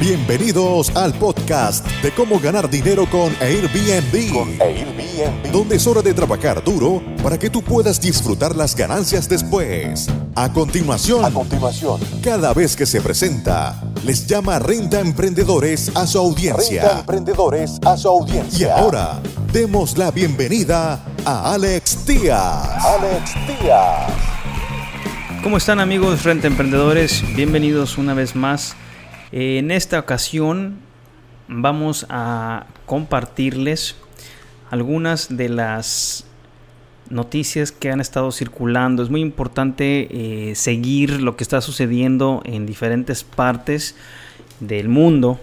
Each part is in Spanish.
Bienvenidos al podcast de cómo ganar dinero con Airbnb. Airbnb. Donde es hora de trabajar duro para que tú puedas disfrutar las ganancias después. A continuación, a continuación, cada vez que se presenta, les llama Renta Emprendedores a su audiencia. Renta Emprendedores a su audiencia. Y ahora, demos la bienvenida a Alex Díaz. Alex Díaz. ¿Cómo están amigos Renta Emprendedores? Bienvenidos una vez más en esta ocasión vamos a compartirles algunas de las noticias que han estado circulando. Es muy importante eh, seguir lo que está sucediendo en diferentes partes del mundo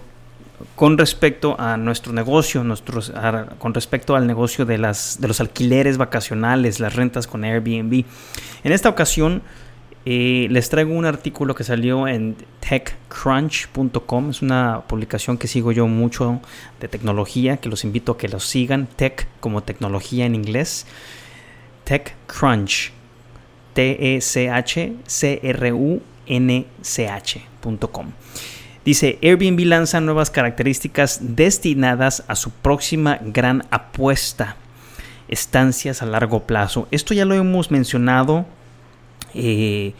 con respecto a nuestro negocio, nuestros, con respecto al negocio de, las, de los alquileres vacacionales, las rentas con Airbnb. En esta ocasión les traigo un artículo que salió en techcrunch.com. Es una publicación que sigo yo mucho de tecnología, que los invito a que los sigan. Tech como tecnología en inglés. TechCrunch. T-E-C-H-C-R-U-N-C-H.com. Dice, Airbnb lanza nuevas características destinadas a su próxima gran apuesta. Estancias a largo plazo. Esto ya lo hemos mencionado eh,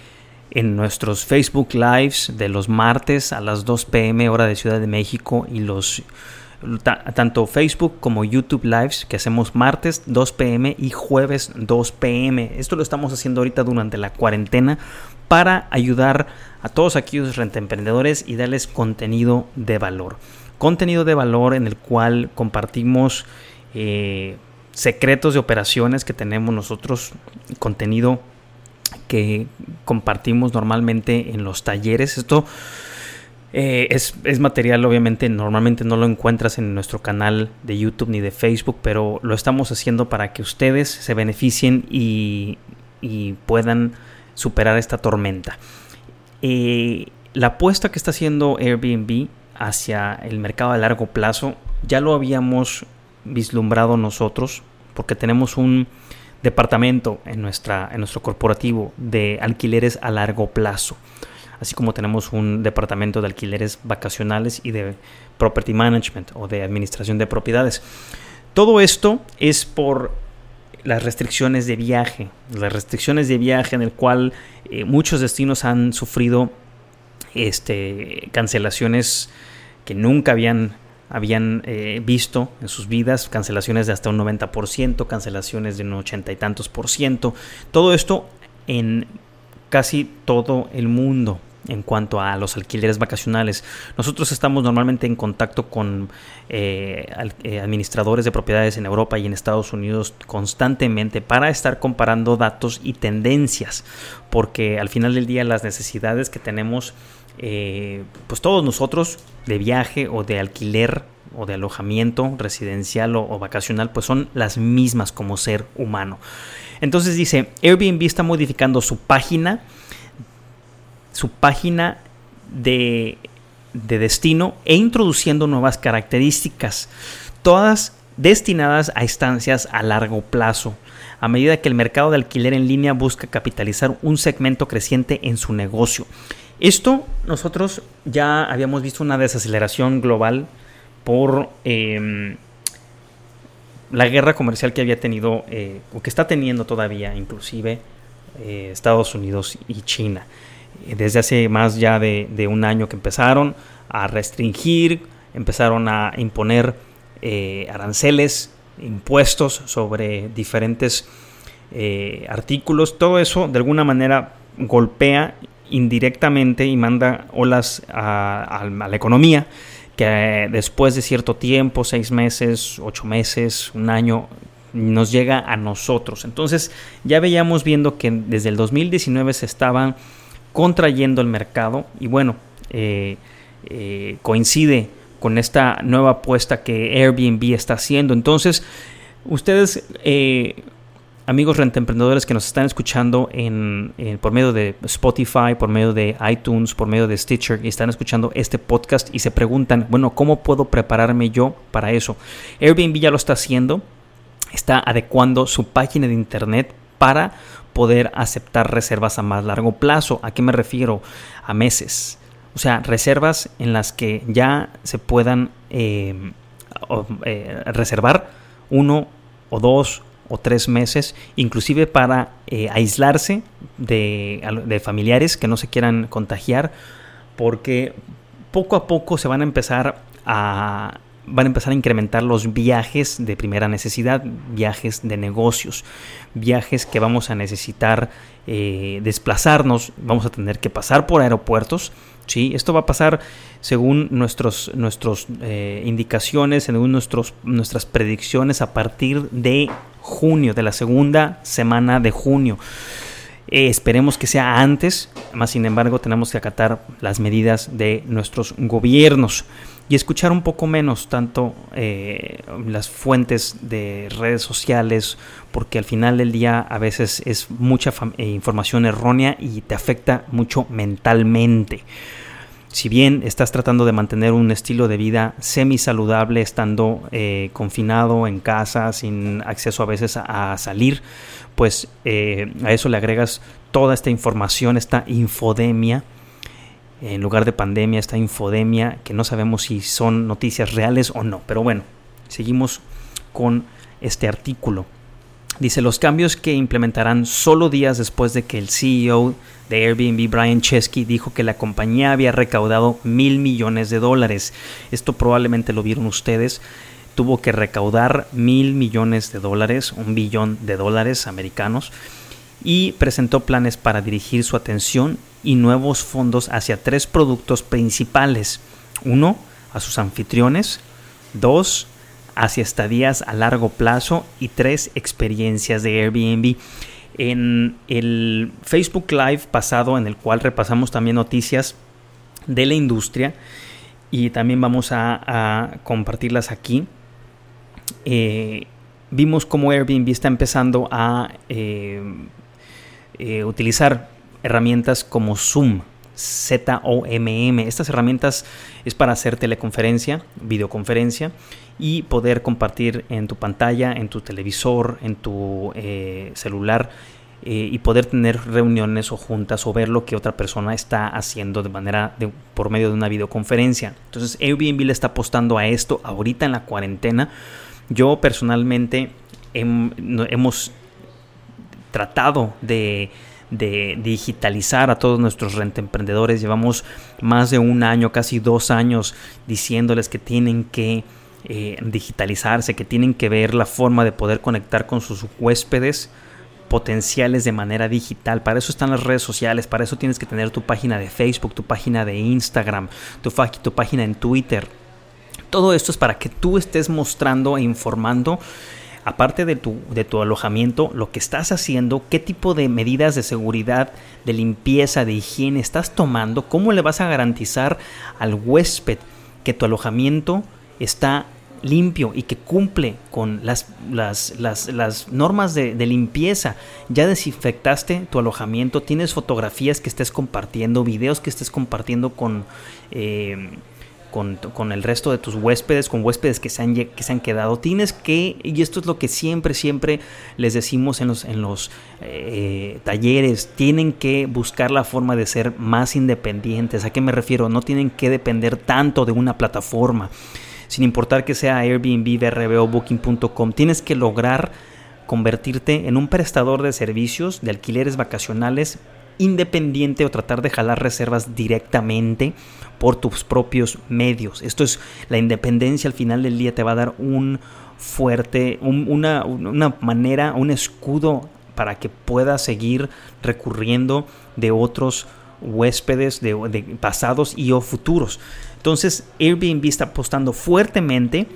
en nuestros Facebook Lives de los martes a las 2 pm hora de Ciudad de México y los tanto Facebook como YouTube Lives que hacemos martes 2 pm y jueves 2 pm. Esto lo estamos haciendo ahorita durante la cuarentena para ayudar a todos aquellos rentemprendedores y darles contenido de valor. Contenido de valor en el cual compartimos eh, secretos de operaciones que tenemos nosotros, contenido que compartimos normalmente en los talleres. Esto eh, es, material, obviamente, normalmente no lo encuentras en nuestro canal de YouTube ni de Facebook, pero lo estamos haciendo para que ustedes se beneficien y, puedan superar esta tormenta. Eh, la apuesta que está haciendo Airbnb hacia el mercado a largo plazo ya lo habíamos vislumbrado nosotros porque tenemos un departamento en, nuestra, en nuestro corporativo de alquileres a largo plazo. Así como tenemos un departamento de alquileres vacacionales y de property management o de administración de propiedades. Todo esto es por las restricciones de viaje, las restricciones de viaje en el cual eh, muchos destinos han sufrido este, cancelaciones que nunca habían habían eh, visto en sus vidas cancelaciones de hasta un 90%, cancelaciones de un ochenta y tantos por ciento, todo esto en casi todo el mundo en cuanto a los alquileres vacacionales. Nosotros estamos normalmente en contacto con eh, eh, administradores de propiedades en Europa y en Estados Unidos constantemente para estar comparando datos y tendencias, porque al final del día las necesidades que tenemos eh, pues todos nosotros de viaje o de alquiler o de alojamiento residencial o, vacacional, pues son las mismas como ser humano. Entonces dice, Airbnb está modificando su página, su página de, de destino e introduciendo nuevas características, todas destinadas a estancias a largo plazo a medida que el mercado de alquiler en línea busca capitalizar un segmento creciente en su negocio. Esto nosotros ya habíamos visto una desaceleración global por em, la guerra comercial que había tenido eh, o que está teniendo todavía inclusive eh, Estados Unidos y China. Eh, desde hace más ya de, de, un año que empezaron a restringir, empezaron a imponer aranceles, impuestos sobre diferentes artículos. Todo eso de alguna manera golpea indirectamente y manda olas a, la economía que después de cierto tiempo, seis meses, ocho meses, un año, nos llega a nosotros. Entonces ya veíamos viendo que desde el 2019 se estaba contrayendo el mercado y bueno, eh, eh, coincide con esta nueva apuesta que Airbnb está haciendo. Entonces, ustedes eh, amigos rentemprendedores que nos están escuchando en, por medio de Spotify, por medio de iTunes, por medio de Stitcher y están escuchando este podcast y se preguntan, bueno, ¿cómo puedo prepararme yo para eso? Airbnb ya lo está haciendo, está adecuando su página de internet para poder aceptar reservas a más largo plazo. ¿A qué me refiero? A meses. O sea, reservas en las que ya se puedan eh, eh, reservar uno o dos o tres meses, inclusive para eh, aislarse de, de, familiares que no se quieran contagiar, porque poco a poco se van a empezar a van a empezar a incrementar los viajes de primera necesidad, viajes de negocios, viajes que vamos a necesitar eh, desplazarnos, vamos a tener que pasar por aeropuertos. ¿sí? Esto va a pasar según nuestros, nuestros eh, indicaciones, según nuestros, nuestras predicciones a partir de junio, de la segunda semana de junio. Eh, esperemos que sea antes, más sin embargo tenemos que acatar las medidas de nuestros gobiernos y escuchar un poco menos tanto eh, las fuentes de redes sociales, porque al final del día a veces es mucha eh, información errónea y te afecta mucho mentalmente. Si bien estás tratando de mantener un estilo de vida semi saludable, estando eh, confinado en casa, sin acceso a veces a, salir, pues a eso le agregas toda esta información, esta infodemia en lugar de pandemia, esta infodemia, que no sabemos si son noticias reales o no. Pero bueno, seguimos con este artículo. Dice, los cambios que implementarán solo días después de que el CEO de Airbnb, Brian Chesky, dijo que la compañía había recaudado mil millones de dólares. Esto probablemente lo vieron ustedes. Tuvo que recaudar mil millones de dólares, un billón de dólares americanos, y presentó planes para dirigir su atención y nuevos fondos hacia tres productos principales. Uno, a sus anfitriones. Dos, hacia estadías a largo plazo. Y tres, experiencias de Airbnb. En el Facebook Live pasado, en el cual repasamos también noticias de la industria, y también vamos a, compartirlas aquí, eh, vimos cómo Airbnb está empezando a eh, eh, utilizar herramientas como Zoom, Z-O-M-M. Estas herramientas es para hacer teleconferencia, videoconferencia y poder compartir en tu pantalla, en tu televisor, en tu eh, celular eh, y poder tener reuniones o juntas o ver lo que otra persona está haciendo de manera de, por medio de una videoconferencia. Entonces Airbnb le está apostando a esto ahorita en la cuarentena. Yo personalmente hemos tratado de digitalizar a todos nuestros rentemprendedores. Llevamos más de un año, casi dos años, diciéndoles que tienen que eh, digitalizarse, que tienen que ver la forma de poder conectar con sus huéspedes potenciales de manera digital. Para eso están las redes sociales, para eso tienes que tener tu página de Facebook, tu página de Instagram, tu, tu página en Twitter. Todo esto es para que tú estés mostrando e informando aparte de tu, de tu alojamiento, lo que estás haciendo, qué tipo de medidas de seguridad, de limpieza, de higiene estás tomando, cómo le vas a garantizar al huésped que tu alojamiento está limpio y que cumple con las, las, normas de, limpieza. Ya desinfectaste tu alojamiento, tienes fotografías que estés compartiendo, videos que estés compartiendo con... Eh, con, el resto de tus huéspedes, con huéspedes que se, han, que se han quedado. Tienes que, y esto es lo que siempre, siempre les decimos en los, en los eh, talleres, tienen que buscar la forma de ser más independientes. ¿A qué me refiero? No tienen que depender tanto de una plataforma, sin importar que sea Airbnb, BRB o Booking.com. Tienes que lograr convertirte en un prestador de servicios de alquileres vacacionales independiente o tratar de jalar reservas directamente por tus propios medios. Esto es la independencia al final del día te va a dar un fuerte, una, manera, un escudo para que puedas seguir recurriendo de otros huéspedes de, pasados y o futuros. Entonces Airbnb está apostando fuertemente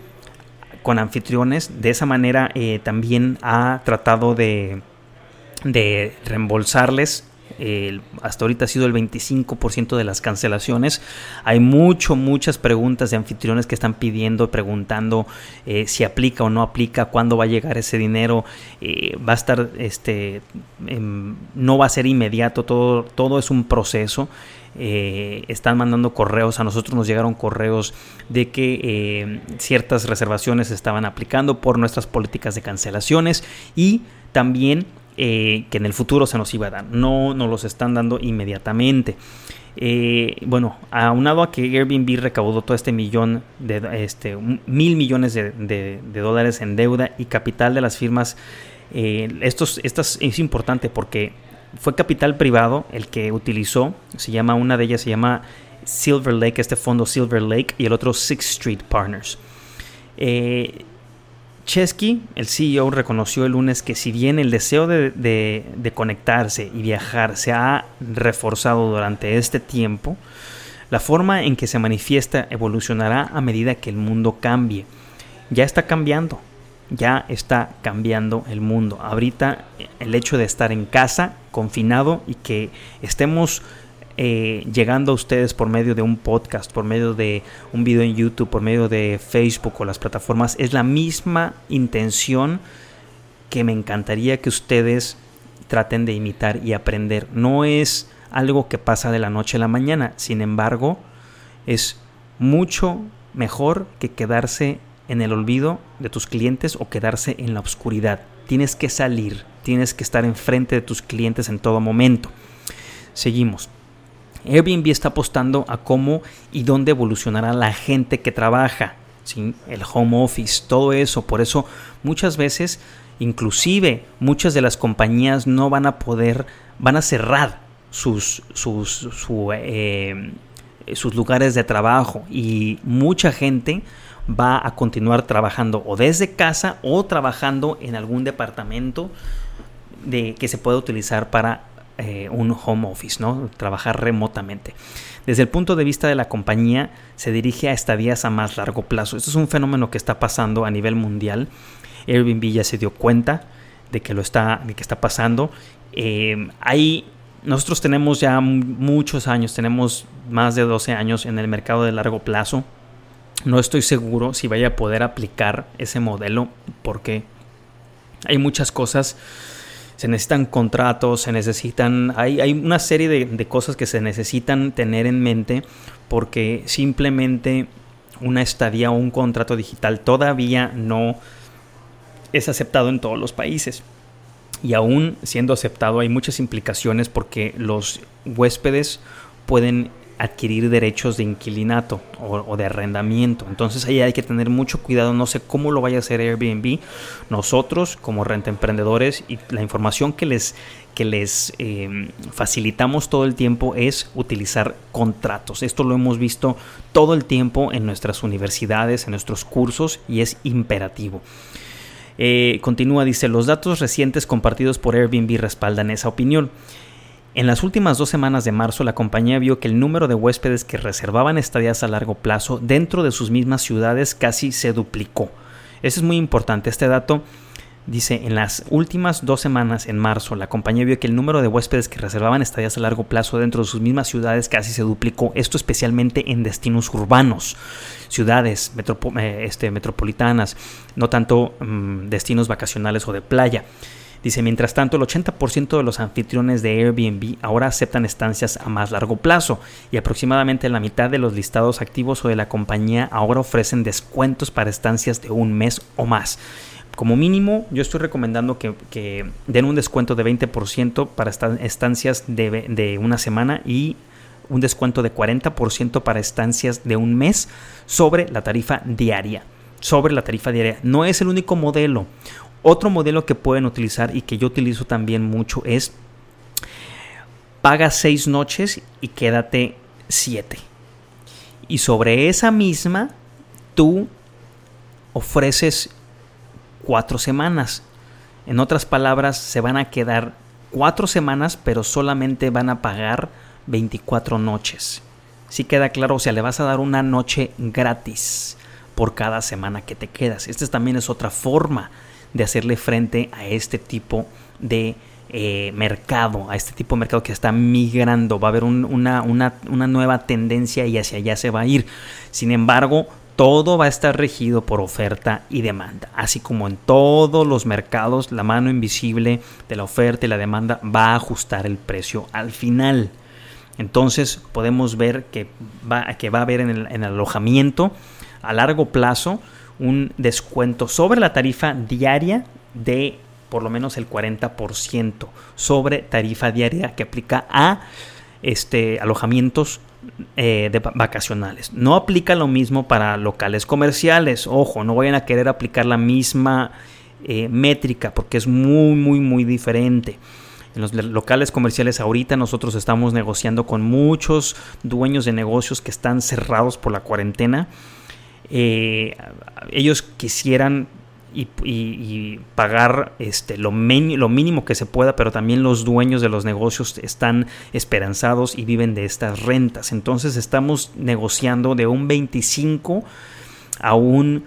con anfitriones. De esa manera eh, también ha tratado de, de reembolsarles hasta ahorita ha sido el 25% de las cancelaciones. Hay mucho, muchas preguntas de anfitriones que están pidiendo, preguntando eh, si aplica o no aplica, cuándo va a llegar ese dinero, eh, va a estar, este, em, no va a ser inmediato, todo, todo es un proceso. Eh, están mandando correos, a nosotros nos llegaron correos de que ciertas reservaciones se estaban aplicando por nuestras políticas de cancelaciones y también eh, que en el futuro se nos iba a dar. No nos los están dando inmediatamente. Eh, bueno, aunado a que Airbnb recaudó todo este millón de este mil millones de, dólares en deuda y capital de las firmas, eh, esto, es importante porque fue capital privado el que utilizó, se llama una de ellas se llama Silver Lake, este fondo Silver Lake y el otro Sixth Street Partners. Eh, Chesky, el CEO, reconoció el lunes que si bien el deseo de, conectarse y viajar se ha reforzado durante este tiempo, la forma en que se manifiesta evolucionará a medida que el mundo cambie. Ya está cambiando, ya está cambiando el mundo. Ahorita el hecho de estar en casa, confinado y que estemos eh, llegando a ustedes por medio de un podcast, por medio de un video en YouTube, por medio de Facebook o las plataformas, es la misma intención que me encantaría que ustedes traten de imitar y aprender. No es algo que pasa de la noche a la mañana, sin embargo, es mucho mejor que quedarse en el olvido de tus clientes o quedarse en la oscuridad. Tienes que salir, tienes que estar enfrente de tus clientes en todo momento. Seguimos. Airbnb está apostando a cómo y dónde evolucionará la gente que trabaja, ¿sí? el home office, todo eso. Por eso muchas veces, inclusive muchas de las compañías no van a poder, van a cerrar sus, sus, eh, sus lugares de trabajo y mucha gente va a continuar trabajando o desde casa o trabajando en algún departamento de, que se pueda utilizar para eh, un home office, ¿no? Trabajar remotamente. Desde el punto de vista de la compañía, se dirige a estadías a más largo plazo. Esto es un fenómeno que está pasando a nivel mundial. Airbnb ya se dio cuenta de que lo está, de que está pasando. Eh, nosotros tenemos ya muchos años, tenemos más de 12 años en el mercado de largo plazo. No estoy seguro si vaya a poder aplicar ese modelo porque hay muchas cosas se necesitan contratos, se necesitan, hay, hay una serie de, cosas que se necesitan tener en mente porque simplemente una estadía o un contrato digital todavía no es aceptado en todos los países. Y aún siendo aceptado hay muchas implicaciones porque los huéspedes pueden adquirir derechos de inquilinato o, de arrendamiento. Entonces ahí hay que tener mucho cuidado. No sé cómo lo vaya a hacer Airbnb. Nosotros como renta emprendedores y la información que les, que les em, facilitamos todo el tiempo es utilizar contratos. Esto lo hemos visto todo el tiempo en nuestras universidades, en nuestros cursos y es imperativo. Eh, continúa, dice, los datos recientes compartidos por Airbnb respaldan esa opinión. En las últimas dos semanas de marzo, la compañía vio que el número de huéspedes que reservaban estadías a largo plazo dentro de sus mismas ciudades casi se duplicó. Eso es muy importante. Este dato dice, en las últimas dos semanas en marzo, la compañía vio que el número de huéspedes que reservaban estadías a largo plazo dentro de sus mismas ciudades casi se duplicó. Esto especialmente en destinos urbanos, ciudades eh, este, metropolitanas, no tanto mm, destinos vacacionales o de playa. Dice, mientras tanto, el 80% de los anfitriones de Airbnb ahora aceptan estancias a más largo plazo y aproximadamente la mitad de los listados activos o de la compañía ahora ofrecen descuentos para estancias de un mes o más. Como mínimo, yo estoy recomendando que, den un descuento de 20% para estancias de, de una semana y un descuento de 40% para estancias de un mes sobre la tarifa diaria sobre la tarifa diaria. No es el único modelo. Otro modelo que pueden utilizar y que yo utilizo también mucho es paga seis noches y quédate siete. Y sobre esa misma, tú ofreces cuatro semanas. En otras palabras, se van a quedar cuatro semanas, pero solamente van a pagar 24 noches. Si queda claro, o sea, le vas a dar una noche gratis por cada semana que te quedas. Esta también es otra forma de hacerle frente a este tipo de eh, mercado, a este tipo de mercado que está migrando. Va a haber una, una nueva tendencia y hacia allá se va a ir. Sin embargo, todo va a estar regido por oferta y demanda. Así como en todos los mercados, la mano invisible de la oferta y la demanda va a ajustar el precio al final. Entonces podemos ver que va, que va a haber en el alojamiento a largo plazo un descuento sobre la tarifa diaria de por lo menos el 40% sobre tarifa diaria que aplica a este, alojamientos eh, de vacacionales. No aplica lo mismo para locales comerciales. Ojo, no vayan a querer aplicar la misma eh, métrica porque es muy, muy, muy diferente. En los locales comerciales ahorita nosotros estamos negociando con muchos dueños de negocios que están cerrados por la cuarentena. Eh, ellos quisieran y, pagar este, lo, lo, mínimo que se pueda, pero también los dueños de los negocios están esperanzados y viven de estas rentas. Entonces estamos negociando de un 25 a un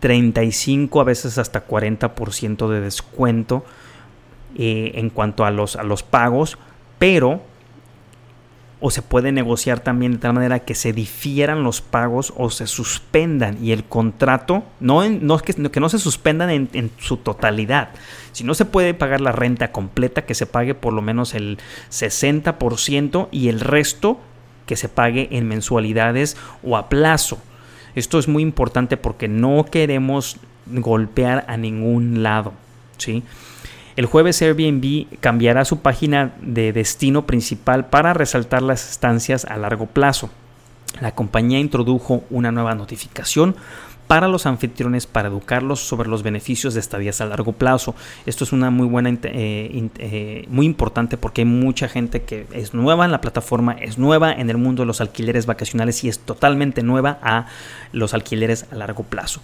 35, a veces hasta 40% de descuento eh, en cuanto a los, a los pagos, pero o se puede negociar también de tal manera que se difieran los pagos o se suspendan y el contrato, no, no que, que, no se suspendan en, en, su totalidad, si no se puede pagar la renta completa, que se pague por lo menos el 60% y el resto que se pague en mensualidades o a plazo. Esto es muy importante porque no queremos golpear a ningún lado, ¿sí? El jueves Airbnb cambiará su página de destino principal para resaltar las estancias a largo plazo. La compañía introdujo una nueva notificación para los anfitriones para educarlos sobre los beneficios de estadías a largo plazo. Esto es una muy buena, eh, eh, muy importante porque hay mucha gente que es nueva en la plataforma, es nueva en el mundo de los alquileres vacacionales y es totalmente nueva a los alquileres a largo plazo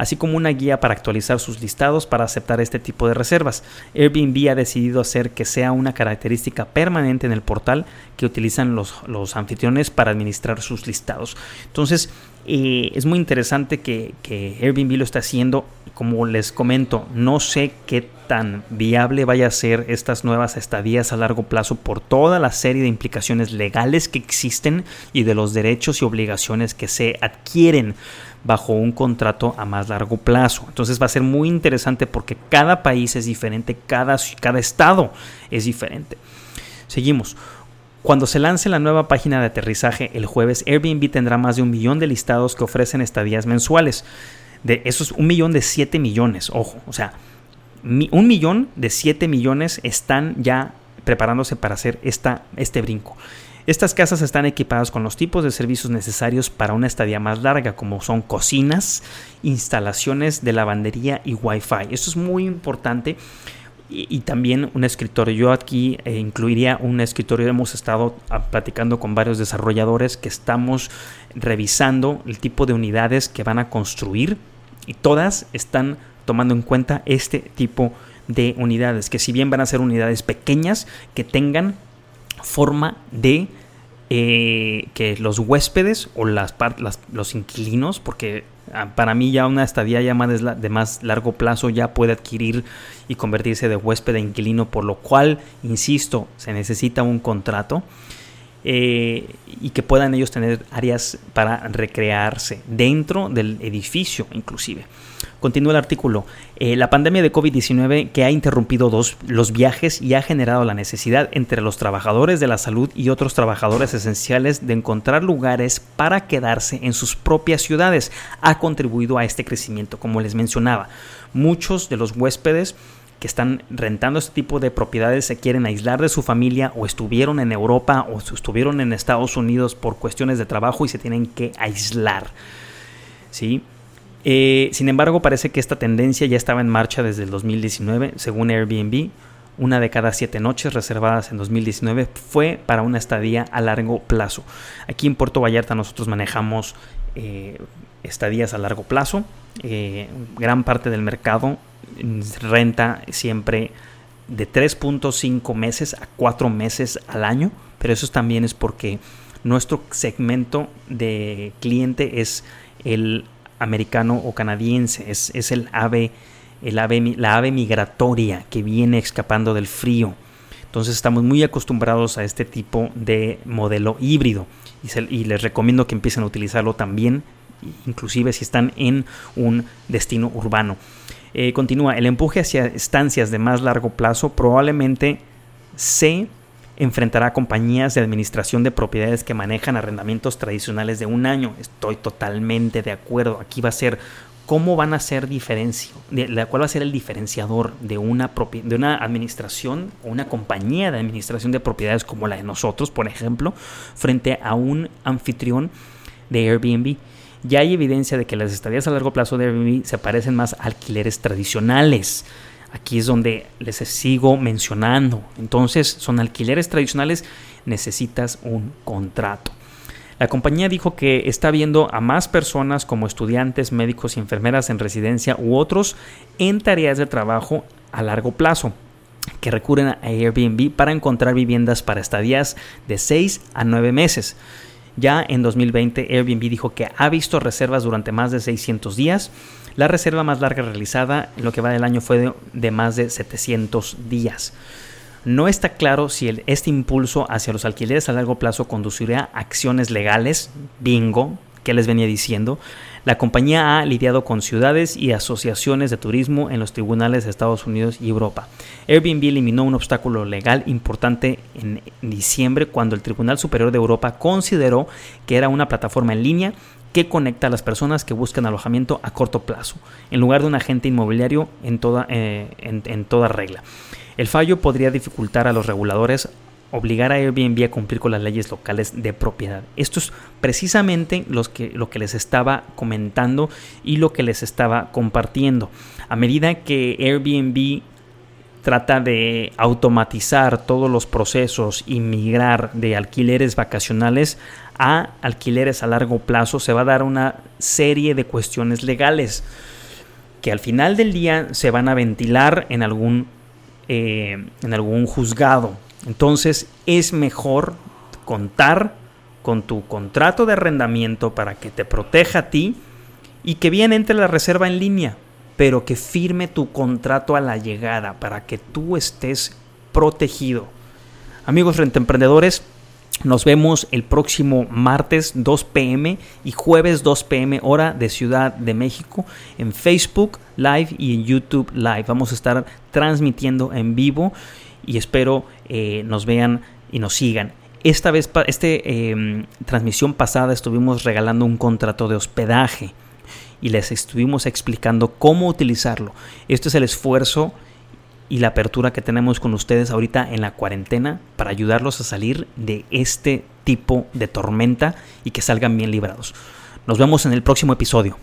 así como una guía para actualizar sus listados para aceptar este tipo de reservas. Airbnb ha decidido hacer que sea una característica permanente en el portal que utilizan los, los anfitriones para administrar sus listados. Entonces, eh, es muy interesante que, que Airbnb lo está haciendo. Como les comento, no sé qué tan viable vaya a ser estas nuevas estadías a largo plazo por toda la serie de implicaciones legales que existen y de los derechos y obligaciones que se adquieren bajo un contrato a más largo plazo. Entonces va a ser muy interesante porque cada país es diferente, cada, cada estado es diferente. Seguimos. Cuando se lance la nueva página de aterrizaje el jueves, Airbnb tendrá más de un millón de listados que ofrecen estadías mensuales. De esos, un millón de siete millones, ojo, o sea, un millón de siete millones están ya preparándose para hacer esta, este brinco. Estas casas están equipadas con los tipos de servicios necesarios para una estadía más larga, como son cocinas, instalaciones de lavandería y wifi. Esto es muy importante. Y, también un escritorio. Yo aquí eh, incluiría un escritorio. Hemos estado ah, platicando con varios desarrolladores que estamos revisando el tipo de unidades que van a construir y todas están tomando en cuenta este tipo de unidades, que si bien van a ser unidades pequeñas, que tengan forma de eh, que los huéspedes o las, los inquilinos, porque ah, para mí ya una estadía ya más de, más largo plazo ya puede adquirir y convertirse de huésped a inquilino, por lo cual, insisto, se necesita un contrato. Eh, y que puedan ellos tener áreas para recrearse dentro del edificio inclusive. Continúa el artículo. Eh, la pandemia de COVID-19 que ha interrumpido dos, los viajes y ha generado la necesidad entre los trabajadores de la salud y otros trabajadores esenciales de encontrar lugares para quedarse en sus propias ciudades ha contribuido a este crecimiento. Como les mencionaba, muchos de los huéspedes que están rentando este tipo de propiedades se quieren aislar de su familia o estuvieron en Europa o estuvieron en Estados Unidos por cuestiones de trabajo y se tienen que aislar. ¿Sí? Eh, sin embargo, parece que esta tendencia ya estaba en marcha desde el 2019, según Airbnb. Una de cada siete noches reservadas en 2019 fue para una estadía a largo plazo. Aquí en Puerto Vallarta nosotros manejamos eh, estadías a largo plazo. Eh, gran parte del mercado renta siempre de 3.5 meses a 4 meses al año, pero eso también es porque nuestro segmento de cliente es el americano o canadiense, es, es el ave, el ave, la ave migratoria que viene escapando del frío. Entonces estamos muy acostumbrados a este tipo de modelo híbrido y, les recomiendo que empiecen a utilizarlo también, inclusive si están en un destino urbano. Eh, continúa, el empuje hacia estancias de más largo plazo probablemente se enfrentará a compañías de administración de propiedades que manejan arrendamientos tradicionales de un año. Estoy totalmente de acuerdo. Aquí va a ser cómo van a ser diferencio, de, cuál va a ser el diferenciador de una, de una administración o una compañía de administración de propiedades como la de nosotros, por ejemplo, frente a un anfitrión de Airbnb. Ya hay evidencia de que las estadías a largo plazo de Airbnb se parecen más a alquileres tradicionales. Aquí es donde les sigo mencionando. Entonces, son alquileres tradicionales, necesitas un contrato. La compañía dijo que está viendo a más personas como estudiantes, médicos y enfermeras en residencia u otros en tareas de trabajo a largo plazo que recurren a Airbnb para encontrar viviendas para estadías de 6 a 9 meses. Ya en 2020 Airbnb dijo que ha visto reservas durante más de 600 días. La reserva más larga realizada lo que va del año fue de, de más de 700 días. No está claro si este impulso hacia los alquileres a largo plazo conducirá a acciones legales, bingo, que les venía diciendo. La compañía ha lidiado con ciudades y asociaciones de turismo en los tribunales de Estados Unidos y Europa. Airbnb eliminó un obstáculo legal importante en diciembre cuando el Tribunal Superior de Europa consideró que era una plataforma en línea que conecta a las personas que buscan alojamiento a corto plazo, en lugar de un agente inmobiliario en toda, eh, en toda regla. El fallo podría dificultar a los reguladores obligar a Airbnb a cumplir con las leyes locales de propiedad. Esto es precisamente que, lo que les estaba comentando y lo que les estaba compartiendo. A medida que Airbnb trata de automatizar todos los procesos y migrar de alquileres vacacionales a alquileres a largo plazo, se va a dar una serie de cuestiones legales que al final del día se van a ventilar en algún eh, en algún juzgado. Entonces es mejor contar con tu contrato de arrendamiento para que te proteja a ti y que bien entre la reserva en línea, pero que firme tu contrato a la llegada para que tú estés protegido. Amigos rentemprendedores, nos vemos el próximo martes 2 pm y jueves 2 pm hora de Ciudad de México en Facebook Live y en YouTube Live. Vamos a estar transmitiendo en vivo y espero eh, nos vean y nos sigan. Esta vez, esta em, transmisión pasada estuvimos regalando un contrato de hospedaje y les estuvimos explicando cómo utilizarlo. Esto es el esfuerzo y la apertura que tenemos con ustedes ahorita en la cuarentena para ayudarlos a salir de este tipo de tormenta y que salgan bien librados. Nos vemos en el próximo episodio.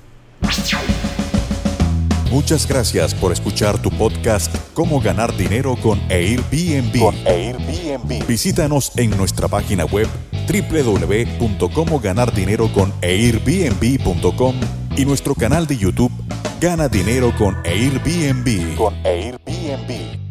Muchas gracias por escuchar tu podcast Cómo ganar dinero con Airbnb. Con Airbnb. Visítanos en nuestra página web www.comoganardinero.airbnb.com y nuestro canal de YouTube Gana dinero con Airbnb. Con Airbnb.